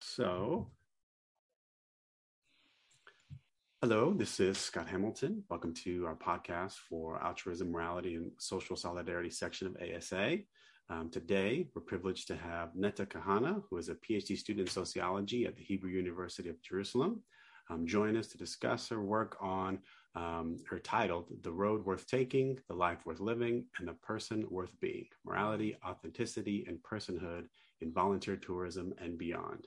So, hello, this is Scott Hamilton. Welcome to our podcast for Altruism, Morality, and Social Solidarity section of ASA. Um, today, we're privileged to have Netta Kahana, who is a PhD student in sociology at the Hebrew University of Jerusalem, um, join us to discuss her work on um, her titled The Road Worth Taking, The Life Worth Living, and the Person Worth Being Morality, Authenticity, and Personhood in Volunteer Tourism and Beyond.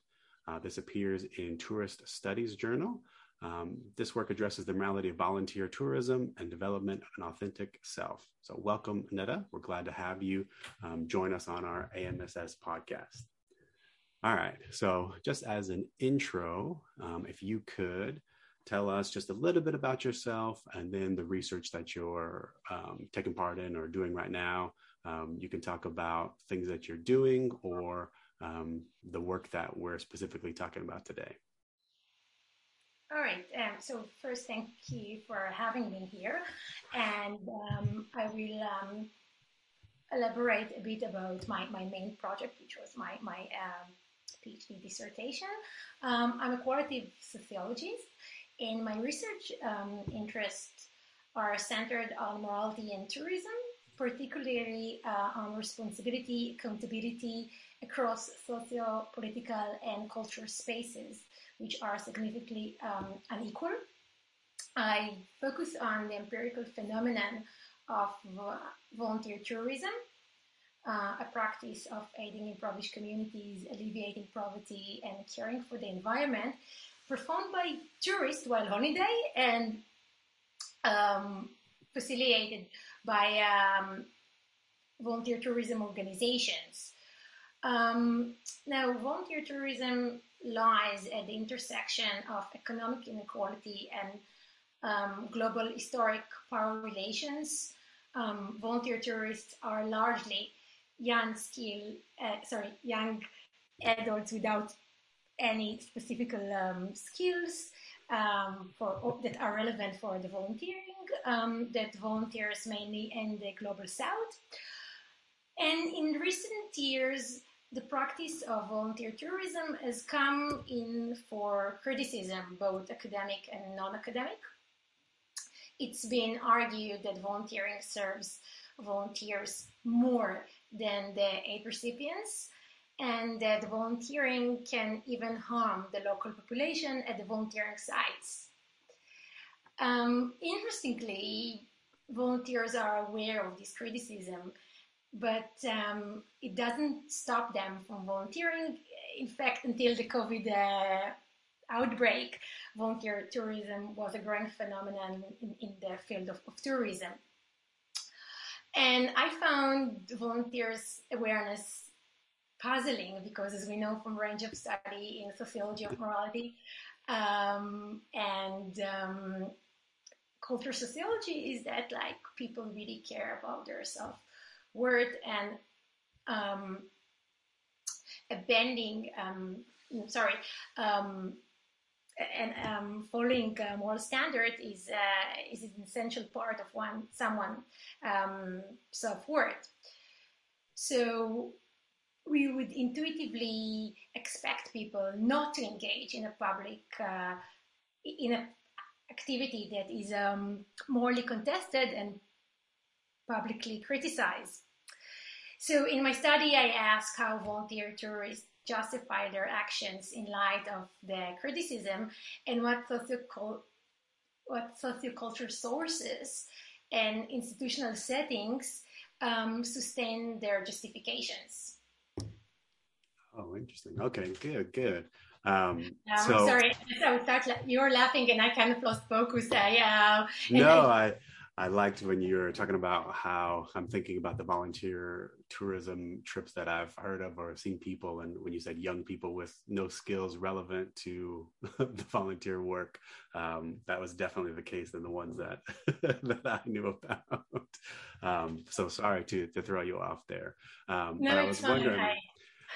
Uh, this appears in Tourist Studies Journal. Um, this work addresses the morality of volunteer tourism and development of an authentic self. So, welcome, Netta. We're glad to have you um, join us on our AMSS podcast. All right. So, just as an intro, um, if you could tell us just a little bit about yourself and then the research that you're um, taking part in or doing right now. Um, you can talk about things that you're doing or um, the work that we're specifically talking about today. All right. Um, so first, thank you for having me here, and um, I will um, elaborate a bit about my, my main project, which was my my um, PhD dissertation. Um, I'm a qualitative sociologist, and my research um, interests are centered on morality and tourism, particularly uh, on responsibility, accountability, across socio-political and cultural spaces, which are significantly um, unequal. I focus on the empirical phenomenon of volunteer tourism, uh, a practice of aiding impoverished communities, alleviating poverty, and caring for the environment, performed by tourists while holiday and um, facilitated by um, volunteer tourism organizations. Um, now, volunteer tourism lies at the intersection of economic inequality and um, global historic power relations. Um, volunteer tourists are largely young skill, uh, sorry, young adults without any specific um, skills um, for that are relevant for the volunteering. Um, that volunteers mainly in the global south. And in recent years, the practice of volunteer tourism has come in for criticism, both academic and non academic. It's been argued that volunteering serves volunteers more than the aid recipients, and that volunteering can even harm the local population at the volunteering sites. Um, interestingly, volunteers are aware of this criticism but um, it doesn't stop them from volunteering. In fact, until the COVID uh, outbreak, volunteer tourism was a growing phenomenon in, in the field of, of, tourism. And I found volunteers' awareness puzzling because, as we know from range of study in sociology of morality um, and um, culture sociology, is that like people really care about their self word and um, bending, um, sorry, um, and um, following uh, moral standard is uh, is an essential part of one someone um, self worth. So we would intuitively expect people not to engage in a public uh, in an activity that is um, morally contested and publicly criticized. So in my study, I asked how volunteer tourists justify their actions in light of the criticism and what sociocultural what sociocultural sources and institutional settings um, sustain their justifications. Oh, interesting. Okay, good, good. Um, um, so, sorry, so you're laughing and I kind of lost focus. I, uh, no, I, I liked when you were talking about how I'm thinking about the volunteer tourism trips that I've heard of or seen people, and when you said young people with no skills relevant to the volunteer work, um, that was definitely the case in the ones that that I knew about. Um, so sorry to to throw you off there. Um, no, but I was wondering.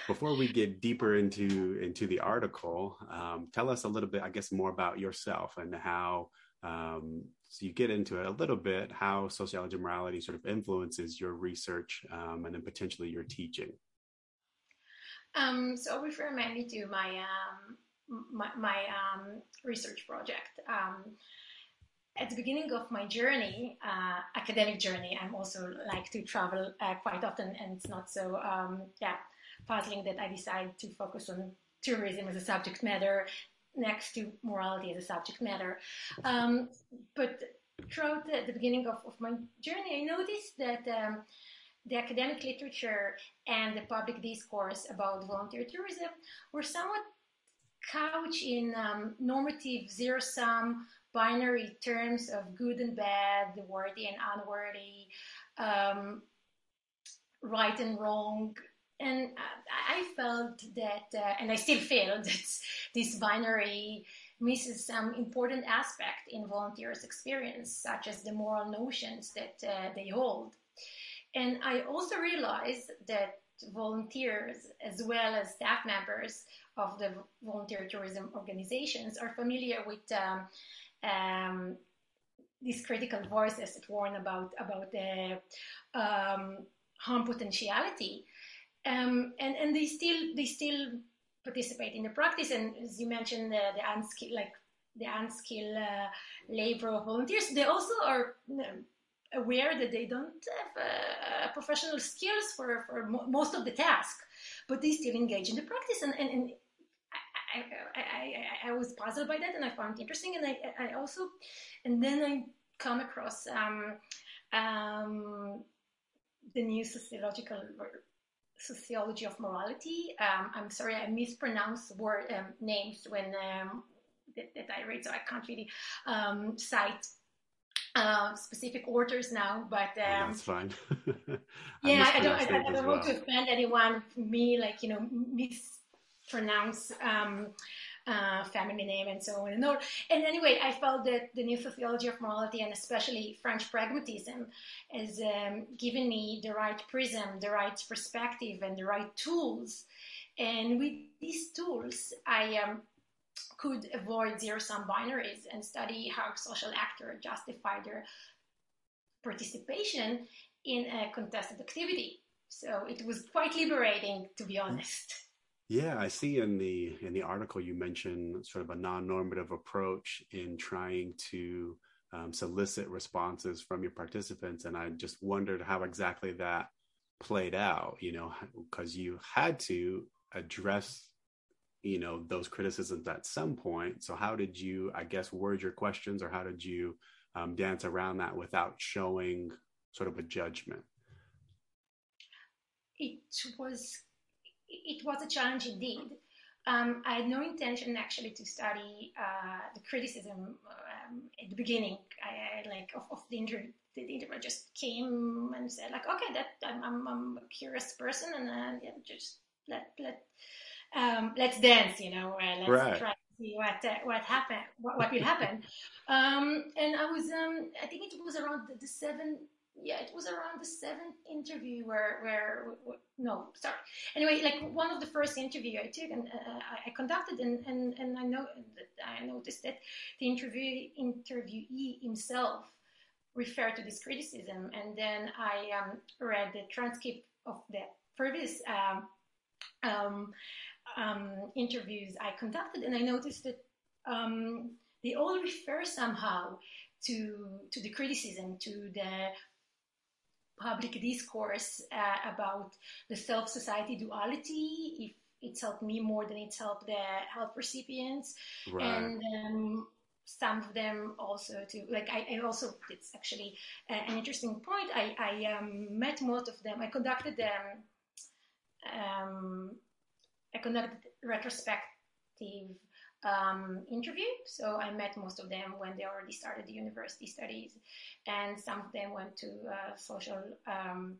Before we get deeper into into the article, um, tell us a little bit, I guess, more about yourself and how um, so you get into it a little bit how sociology and morality sort of influences your research um, and then potentially your teaching. Um, so I refer mainly to my um, my, my um, research project. Um, at the beginning of my journey, uh, academic journey, I'm also like to travel uh, quite often, and it's not so yeah puzzling that I decided to focus on tourism as a subject matter next to morality as a subject matter. Um, but throughout the, the beginning of, of, my journey, I noticed that um, the academic literature and the public discourse about volunteer tourism were somewhat couched in um, normative zero sum binary terms of good and bad, worthy and unworthy, um, right and wrong. And I felt that, uh, and I still feel that this binary misses some important aspect in volunteers' experience, such as the moral notions that uh, they hold. And I also realized that volunteers, as well as staff members of the volunteer tourism organizations, are familiar with um, um, these critical voices that warn about about the um, harm potentiality, um, and and they still they still participate in the practice. And as you mentioned, the, the unskilled like the unskilled uh, labor of volunteers, they also are aware that they don't have uh, professional skills for, for mo- most of the task, but they still engage in the practice. And, and, and I, I, I, I, was puzzled by that and I found it interesting. And I also, and then I come across um, um, the new sociological sociology of morality. Um, I'm sorry, I mispronounce word um, names when um, that, that, I read, so I can't really um, cite uh, specific authors now, but um, oh, that's fine. yeah, I don't, I, I don't want to offend anyone. Me, like you know, mispronounce um, uh, family name and so on and on. And anyway, I felt that the new sociology of morality and especially French pragmatism has um, given me the right prism, the right perspective, and the right tools. And with these tools, I um, could avoid zero sum binaries and study how social actors justify their participation in a contested activity. So it was quite liberating, to be honest. Yeah, I see in the in the article you mentioned sort of a non-normative approach in trying to um, solicit responses from your participants, and I just wondered how exactly that played out. You know, because you had to address you know those criticisms at some point so how did you i guess word your questions or how did you um, dance around that without showing sort of a judgment it was it was a challenge indeed um, I had no intention actually to study uh, the criticism um, at the beginning. I, I like of, of, the interview. The interview just came and said like, okay, that I'm, I'm, I'm a curious person, and uh, yeah, just let let um, let's dance, you know, uh, let's right. try to see what uh, what happened, what, what will happen. Um, and I was, um, I think it was around the, the seventh, yeah, it was around the seventh interview where, where, where, no, sorry. Anyway, like one of the first interview I took and uh, I conducted, and, and, and I know I noticed that the interview interviewee himself referred to this criticism, and then I um, read the transcript of the previous. Um, um, um, interviews I conducted, and I noticed that um, they all refer somehow to to the criticism, to the public discourse uh, about the self-society duality. If it's helped me more than it's helped the help recipients, right. and um, some of them also to like I, I also it's actually uh, an interesting point. I, I um, met most of them. I conducted them. Um, I conducted retrospective um, interview. So I met most of them when they already started the university studies, and some of them went to uh, social um,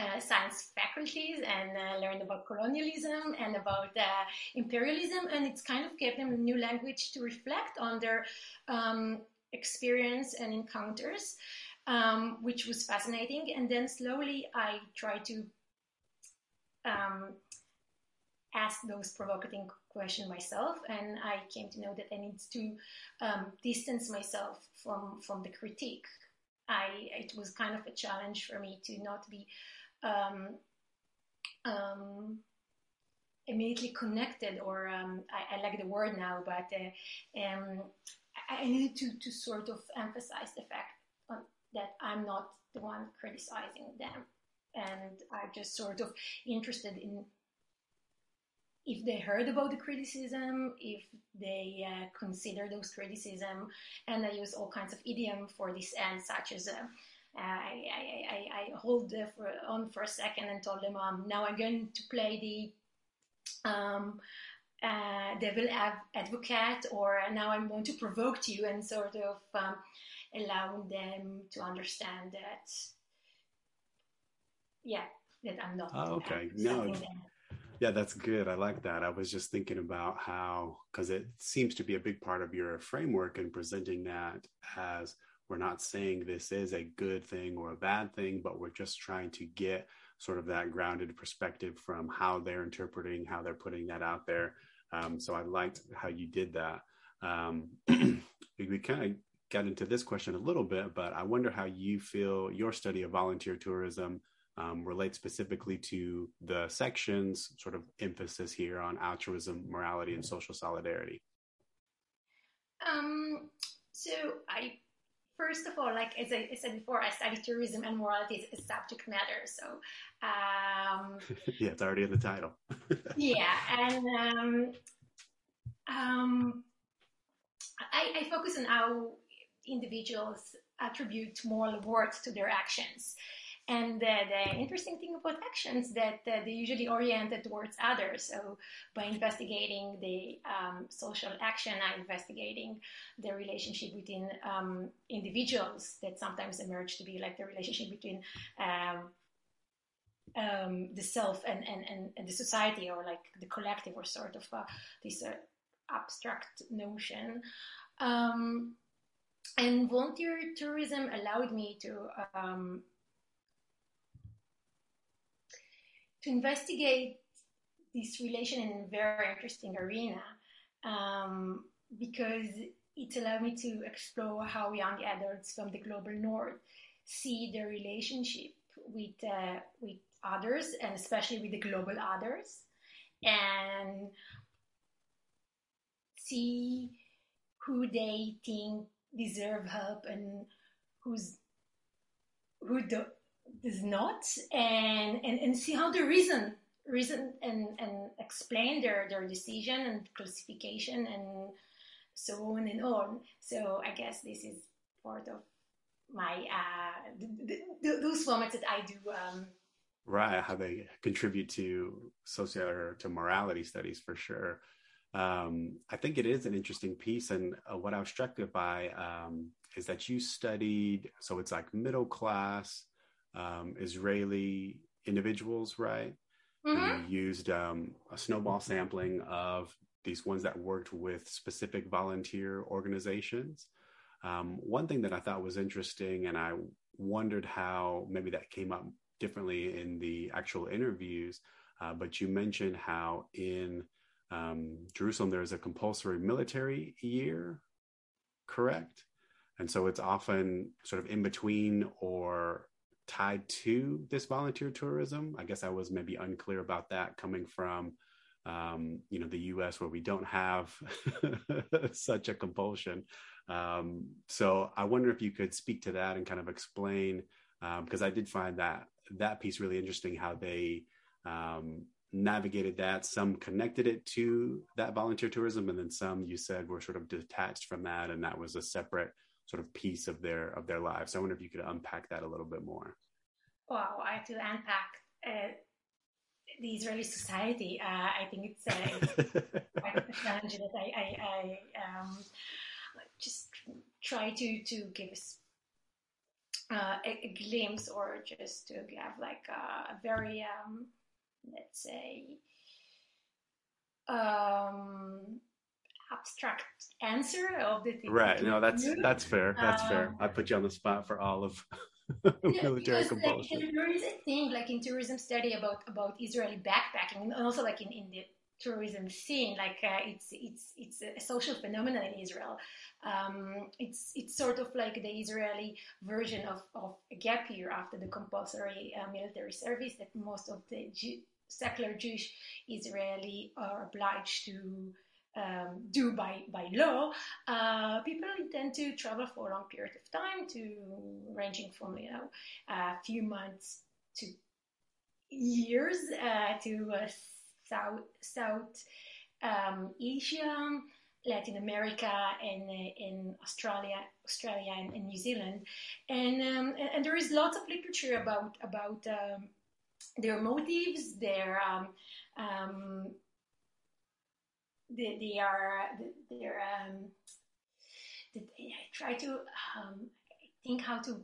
uh, science faculties and uh, learned about colonialism and about uh, imperialism, and it's kind of gave them a new language to reflect on their um, experience and encounters, um, which was fascinating. And then slowly I tried to um, ask those provocative questions myself, and I came to know that I need to um, distance myself from from the critique. I it was kind of a challenge for me to not be um, um, immediately connected, or um, I, I, like the word now, but uh, um, I, I needed to, to sort of emphasize the fact that I'm not the one criticizing them. And I'm just sort of interested in if they heard about the criticism, if they uh, consider those criticism, and I use all kinds of idiom for this end, such as uh, I, I, I, I, hold for, on for a second and told them, um, now I'm going to play the um, uh, devil advocate, or now I'm going to provoke you, and sort of um, allowing them to understand that, yeah, that I'm not. Oh, okay. No. Yeah, that's good. I like that. I was just thinking about how, because it seems to be a big part of your framework and presenting that as we're not saying this is a good thing or a bad thing, but we're just trying to get sort of that grounded perspective from how they're interpreting, how they're putting that out there. Um, so I liked how you did that. Um, we kind of got into this question a little bit, but I wonder how you feel your study of volunteer tourism um, relates specifically to the section's sort of emphasis here on altruism, morality, and social solidarity. Um, so I, first of all, like as I, said before, I study tourism and morality as a subject matter. So um, yeah, it's already in the title. yeah, and um, um, I, I focus on how individuals attribute moral worth to their actions. And the interesting thing about actions that uh, they usually oriented towards others. So by investigating the um, social action, I'm investigating the relationship between um, individuals that sometimes emerge to be like the relationship between um, um the self and, and, and, and, the society or like the collective or sort of uh, this uh, abstract notion. Um, and volunteer tourism allowed me to um, to investigate this relation in a very interesting arena um, because it allowed me to explore how young adults from the global north see their relationship with uh, with others and especially with the global others and see who they think deserve help and who's who do, does not and, and and see how the reason reason and and explain their their decision and classification and so on and on so i guess this is part of my uh th- th- those formats that i do um right how they contribute to social or to morality studies for sure um, I think it is an interesting piece. And uh, what I was struck by um, is that you studied, so it's like middle class um, Israeli individuals, right? Mm-hmm. you used um, a snowball sampling of these ones that worked with specific volunteer organizations. Um, one thing that I thought was interesting, and I wondered how maybe that came up differently in the actual interviews, uh, but you mentioned how in um, Jerusalem, there is a compulsory military year, correct? And so it's often sort of in between or tied to this volunteer tourism. I guess I was maybe unclear about that coming from, um, you know, the U.S. where we don't have such a compulsion. Um, so I wonder if you could speak to that and kind of explain, because um, I did find that that piece really interesting. How they um, navigated that. Some connected it to that volunteer tourism, and then some you said were sort of detached from that, and that was a separate sort of piece of their of their lives. So I wonder if you could unpack that a little bit more. Wow, I have to unpack uh, the Israeli society. Uh, I think it's, uh, quite a challenge that I, I, I um, just try to to give us. Uh, a, a, glimpse or just to have like a, a very um, let's say, um, abstract answer of the thing. Right. No, that's that's fair. That's um, fair. I put you on the spot for all of military compulsion. Like, there is a thing like in tourism study about about Israeli backpacking, and also like in, in the tourism scene. Like uh, it's it's it's a social phenomenon in Israel. Um, it's it's sort of like the Israeli version of, of a gap year after the compulsory uh, military service that most of the secular Jewish Israeli are obliged to um, do by, by law, uh, people intend to travel for a long period of time, to ranging from you know a few months to years uh, to uh, South South um, Asia, Latin America, and uh, in Australia, Australia and, and New Zealand, and, um, and there is lots of literature about about um, their motives, their um, um, they, they are they're um, they, I try to um, think how to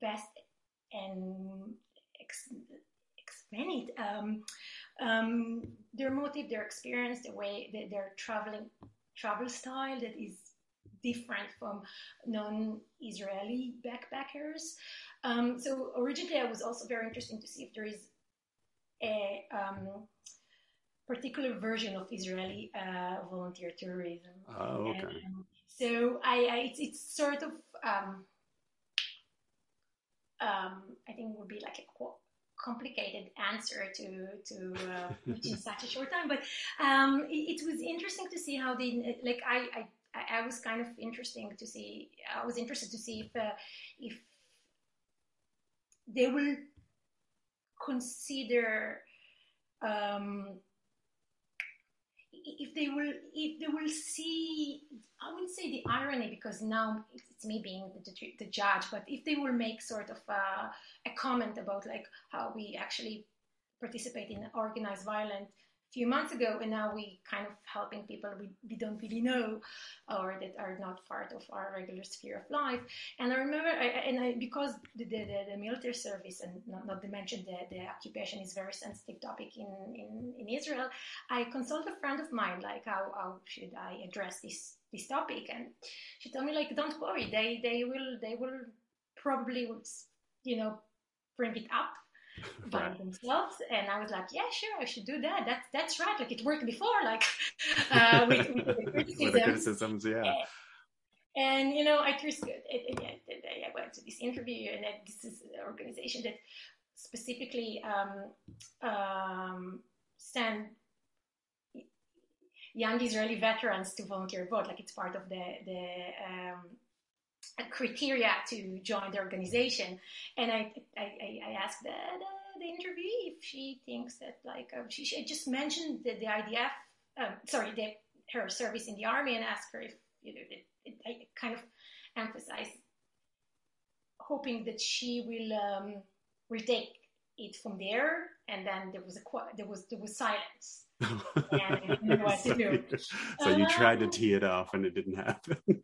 best and ex- explain it. Um, um, their motive, their experience, the way that they're traveling, travel style that is different from non-Israeli backpackers. Um, so originally, I was also very interested to see if there is a um, particular version of Israeli uh, volunteer tourism. Oh, okay. And, so I, I it's, it's, sort of um, um, I think would be like a complicated answer to to uh, in such a short time, but um, it, it, was interesting to see how they like I, I I was kind of interesting to see I was interested to see if uh, if they will consider um, if they will if they will see i wouldn't say the irony because now it's me being the, the judge but if they will make sort of a, a comment about like how we actually participate in organized violence few months ago, and now we kind of helping people we, we don't really know or that are not part of our regular sphere of life. And I remember, I, and I, because the, the, the, military service and not, not to mention the, the occupation is very sensitive topic in, in, in Israel, I consulted a friend of mine, like how, how should I address this this topic, and she told me like, don't worry, they they will they will probably you know bring it up by right. themselves. And I was like, yeah, sure, I should do that. That's that's right. Like it worked before, like uh, with, with, the criticisms. with the criticisms, yeah. And, you know, I just I went to this interview, and this is an organization that specifically um, um, send young Israeli veterans to volunteer vote. Like it's part of the the um, criteria to join the organization. And I, I, I asked the, the, the, interviewee if she thinks that, like, uh, she, she, just mentioned the, the IDF, um, sorry, the, her service in the army and asked her if, you know, it, it, I kind of emphasized hoping that she will um, retake it from there. And then there was a there was there was silence. so, do. so you tried to um, tee it off, and it didn't happen.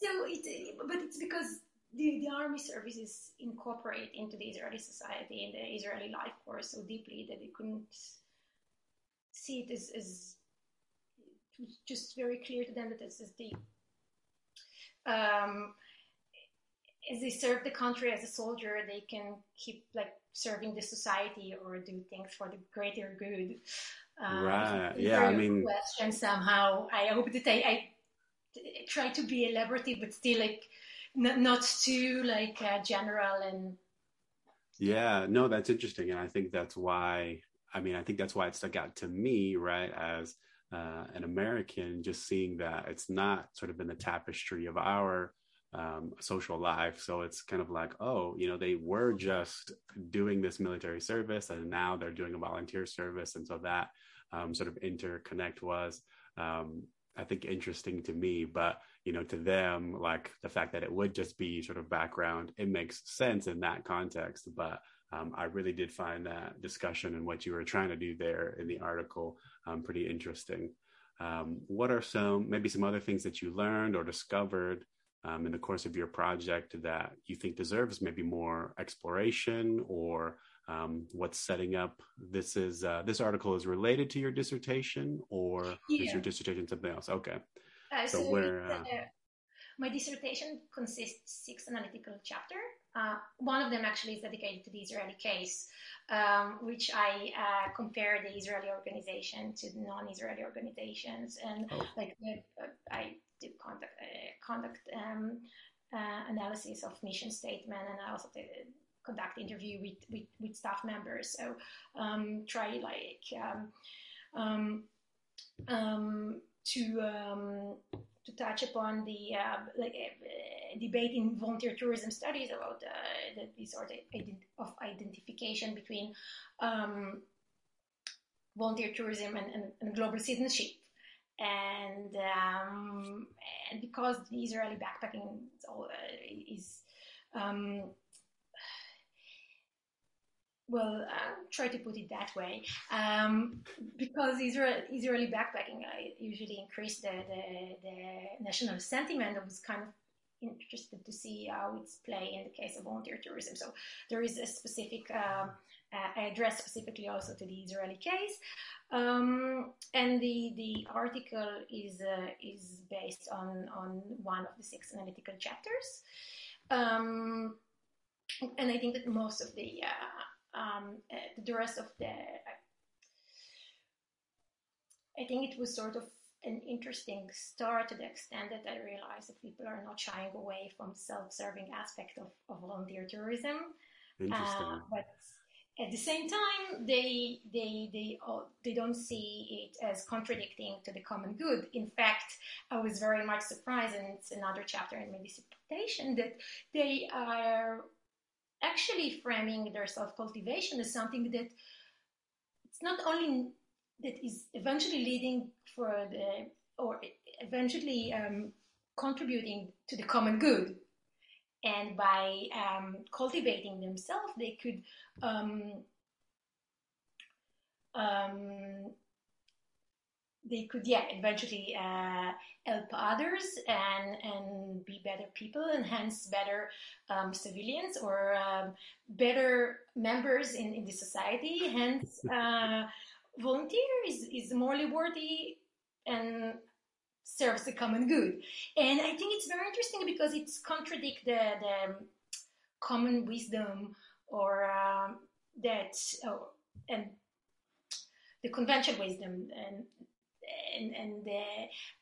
so it, but it's because the, the army services incorporate into the Israeli society and the Israeli life force so deeply that they couldn't see it as, as it was just very clear to them that this is the um, as they serve the country as a soldier, they can keep like serving the society or do things for the greater good. Um, right. Yeah. I mean, question somehow. I hope that I, I try to be elaborative, but still like not, not too like uh, general and. Yeah, no, that's interesting, and I think that's why. I mean, I think that's why it stuck out to me, right, as uh, an American, just seeing that it's not sort of in the tapestry of our um, social life. So it's kind of like, oh, you know, they were just doing this military service, and now they're doing a volunteer service, and so that um, sort of interconnect was um, I think interesting to me, but you know, to them, like the fact that it would just be sort of background, it makes sense in that context. But um, I really did find that discussion and what you were trying to do there in the article um, pretty interesting. Um, what are some maybe some other things that you learned or discovered um, in the course of your project that you think deserves maybe more exploration or um, what's setting up. This is uh, this article is related to your dissertation, or yeah. is your dissertation something else? Okay. Uh, so, so where uh, my dissertation consists six analytical chapter. Uh, one of them actually is dedicated to the Israeli case, um, which I uh, compare the Israeli organization to non-Israeli organizations, and oh. like uh, I did conduct conduct um, analysis of mission statement, and I also did conduct interview with, with, with staff members. So um, try like um, um, um to to touch upon the uh, like, uh, debate in volunteer tourism studies about uh, the, the sort of identification between um, volunteer tourism and, and, and, global citizenship. And, um, and because the Israeli backpacking is um, well, I'll try to put it that way. Um, because Israel, Israeli backpacking uh, usually increased the, the, the, national sentiment. I was kind of interested to see how it's play in the case of volunteer tourism. So there is a specific, uh, uh, address specifically also to the Israeli case. Um, and the, the article is, uh, is based on, on one of the six analytical chapters. Um, and I think that most of the uh, um, the rest of the I think it was sort of an interesting start to the extent that I realized that people are not shying away from self-serving aspect of, of volunteer tourism. Interesting. Uh, but at the same time, they they they they don't see it as contradicting to the common good. In fact, I was very much surprised, and it's another chapter in my dissertation that they are actually framing their self cultivation as something that it's not only that is eventually leading for the or eventually um, contributing to the common good. And by um, cultivating themselves they could um, um they could yeah eventually uh, help others and and be better people and hence better um, civilians or um, better members in, in the society. Hence uh, volunteer is, is morally worthy and serves the common good. And i think it's very interesting because it's contradict the, the common wisdom or um, that oh, and the conventional wisdom and and, and the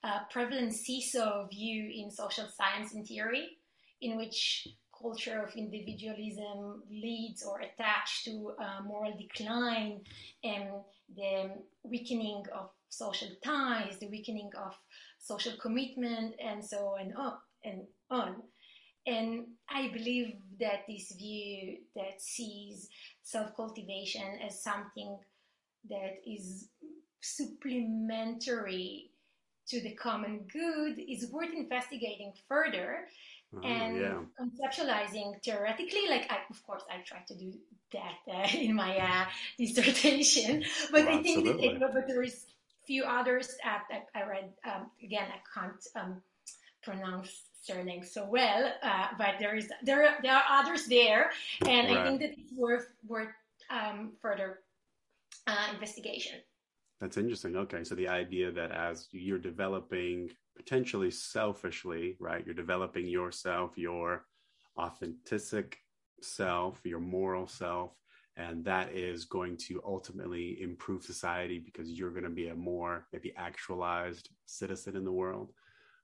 uh, prevalent seesaw view in social science and theory, in which culture of individualism leads or attached to uh, moral decline and the weakening of social ties, the weakening of social commitment, and so on and on. And I believe that this view that sees self cultivation as something that is supplementary to the common good is worth investigating further uh, and yeah. conceptualizing theoretically. Like, I, of course, I try to do that uh, in my uh, dissertation, but well, I think that it, but there is few others that I read. Um, again, I can't um, pronounce surnames so well, uh, but there is there there are others there, and right. I think that it's worth worth um, further uh, investigation. That's interesting. Okay. So the idea that as you're developing potentially selfishly, right, you're developing yourself, your authentic self, your moral self, and that is going to ultimately improve society because you're going to be a more maybe actualized citizen in the world.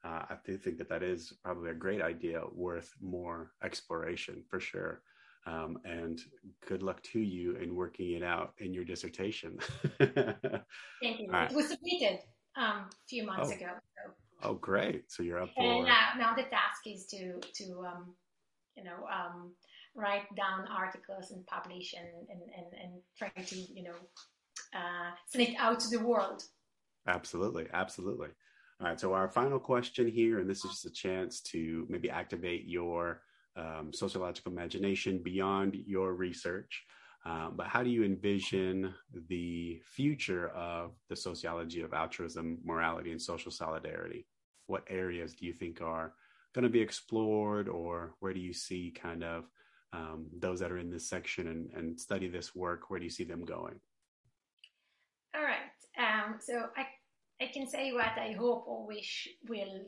Uh, I think that that is probably a great idea worth more exploration for sure. Um, and good luck to you in working it out in your dissertation. Thank you. Right. It was submitted um, a few months oh. ago. So. Oh, great! So you're up for. And uh, now the task is to to um, you know um, write down articles and publish and and and, and try to you know uh, send it out to the world. Absolutely, absolutely. All right. So our final question here, and this is just a chance to maybe activate your um, sociological imagination beyond your research. Uh, but how do you envision the future of the sociology of altruism, morality, and social solidarity? What areas do you think are going to be explored, or where do you see kind of um, those that are in this section and, and, study this work? Where do you see them going? All right. Um, so I, I can say what I hope or wish will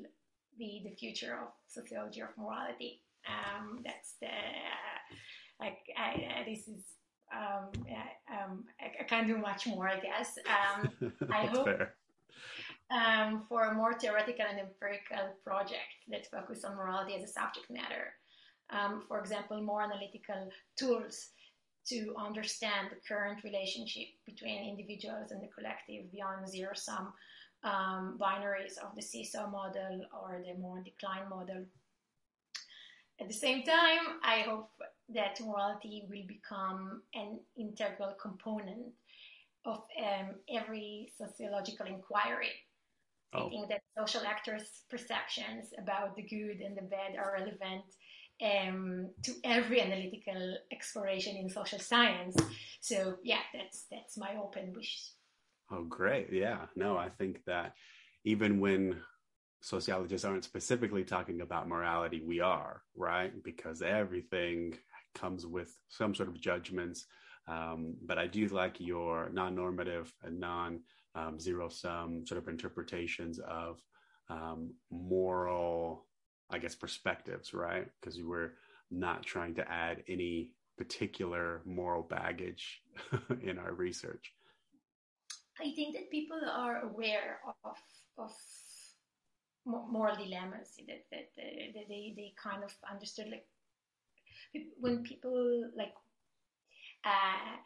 be the future of sociology of morality. Um, that's the like I, this is um, um, I, I, can't do much more, I guess. Um, I hope um, for a more theoretical and empirical project that focus on morality as a subject matter. um, for example, more analytical tools to understand the current relationship between individuals and the collective beyond zero sum um, binaries of the seesaw model or the more decline model. At the same time, I hope that morality will become an integral component of um, every sociological inquiry. Oh. I think that social actors' perceptions about the good and the bad are relevant um, to every analytical exploration in social science. So yeah, that's that's my open wish. Oh, great! Yeah, no, I think that even when sociologists aren't specifically talking about morality, we are right because everything comes with some sort of judgments. Um, but I do like your non-normative and non-zero um, sum sort of interpretations of um, moral I guess, perspectives, right? Because we're not trying to add any particular moral baggage in our research. I think that people are aware of of moral dilemmas that, that, that they they kind of understood like when people like uh,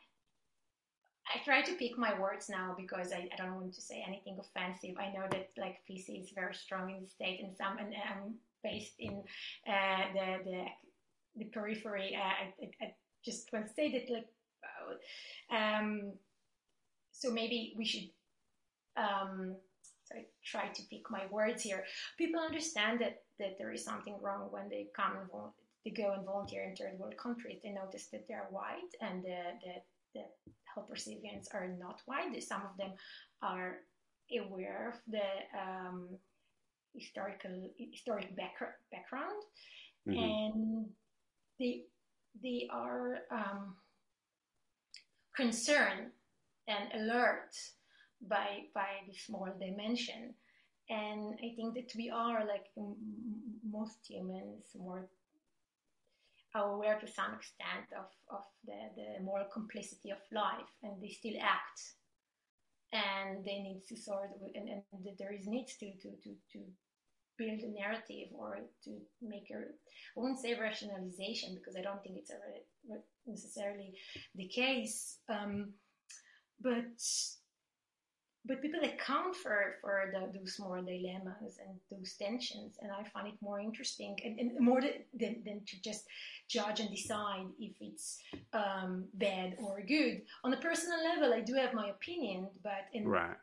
I try to pick my words now because I, I, don't want to say anything offensive. I know that like PC is very strong in the state and some and um, based in uh, the, the the periphery. Uh, I, I, just want to say that like, um, so maybe we should. Um, I try to pick my words here. People understand that that there is something wrong when they come and vol- they go and volunteer in third world countries. They notice that they are white and the the, the help recipients are not white. Some of them are aware of the um, historical historic background, background mm-hmm. and they they are um, concerned and alert by by this small dimension and i think that we are like m- most humans more aware to some extent of, of the, the moral complicity of life and they still act and they need to sort of, and, and there is needs to, to, to, to build a narrative or to make a, I won't say rationalization because I don't think it's a, necessarily the case. Um, but but people account for for the, those moral dilemmas and those tensions, and I find it more interesting and, and more than, than to just judge and decide if it's um, bad or good. On a personal level, I do have my opinion, but right.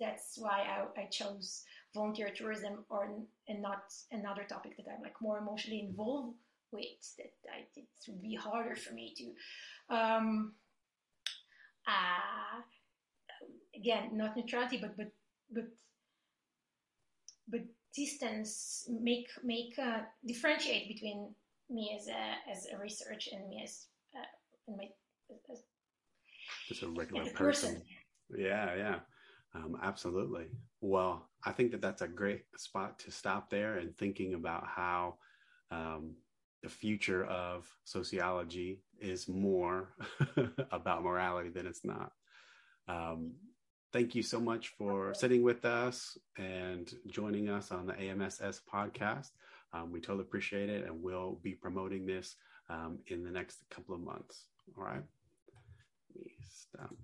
that's why I, I chose volunteer tourism or and not another topic that I'm like more emotionally involved with. That I, it would be harder for me to. Um, uh, again, not neutrality, but but but but distance make make uh, differentiate between me as a as a research and me as uh, and my as, just a regular person. person. Yeah, yeah, um, absolutely. Well, I think that that's a great spot to stop there and thinking about how um, the future of sociology is more about morality than it's not. Um, thank you so much for sitting with us and joining us on the AMSS podcast. Um, we totally appreciate it, and we'll be promoting this um, in the next couple of months. All right. Let me stop.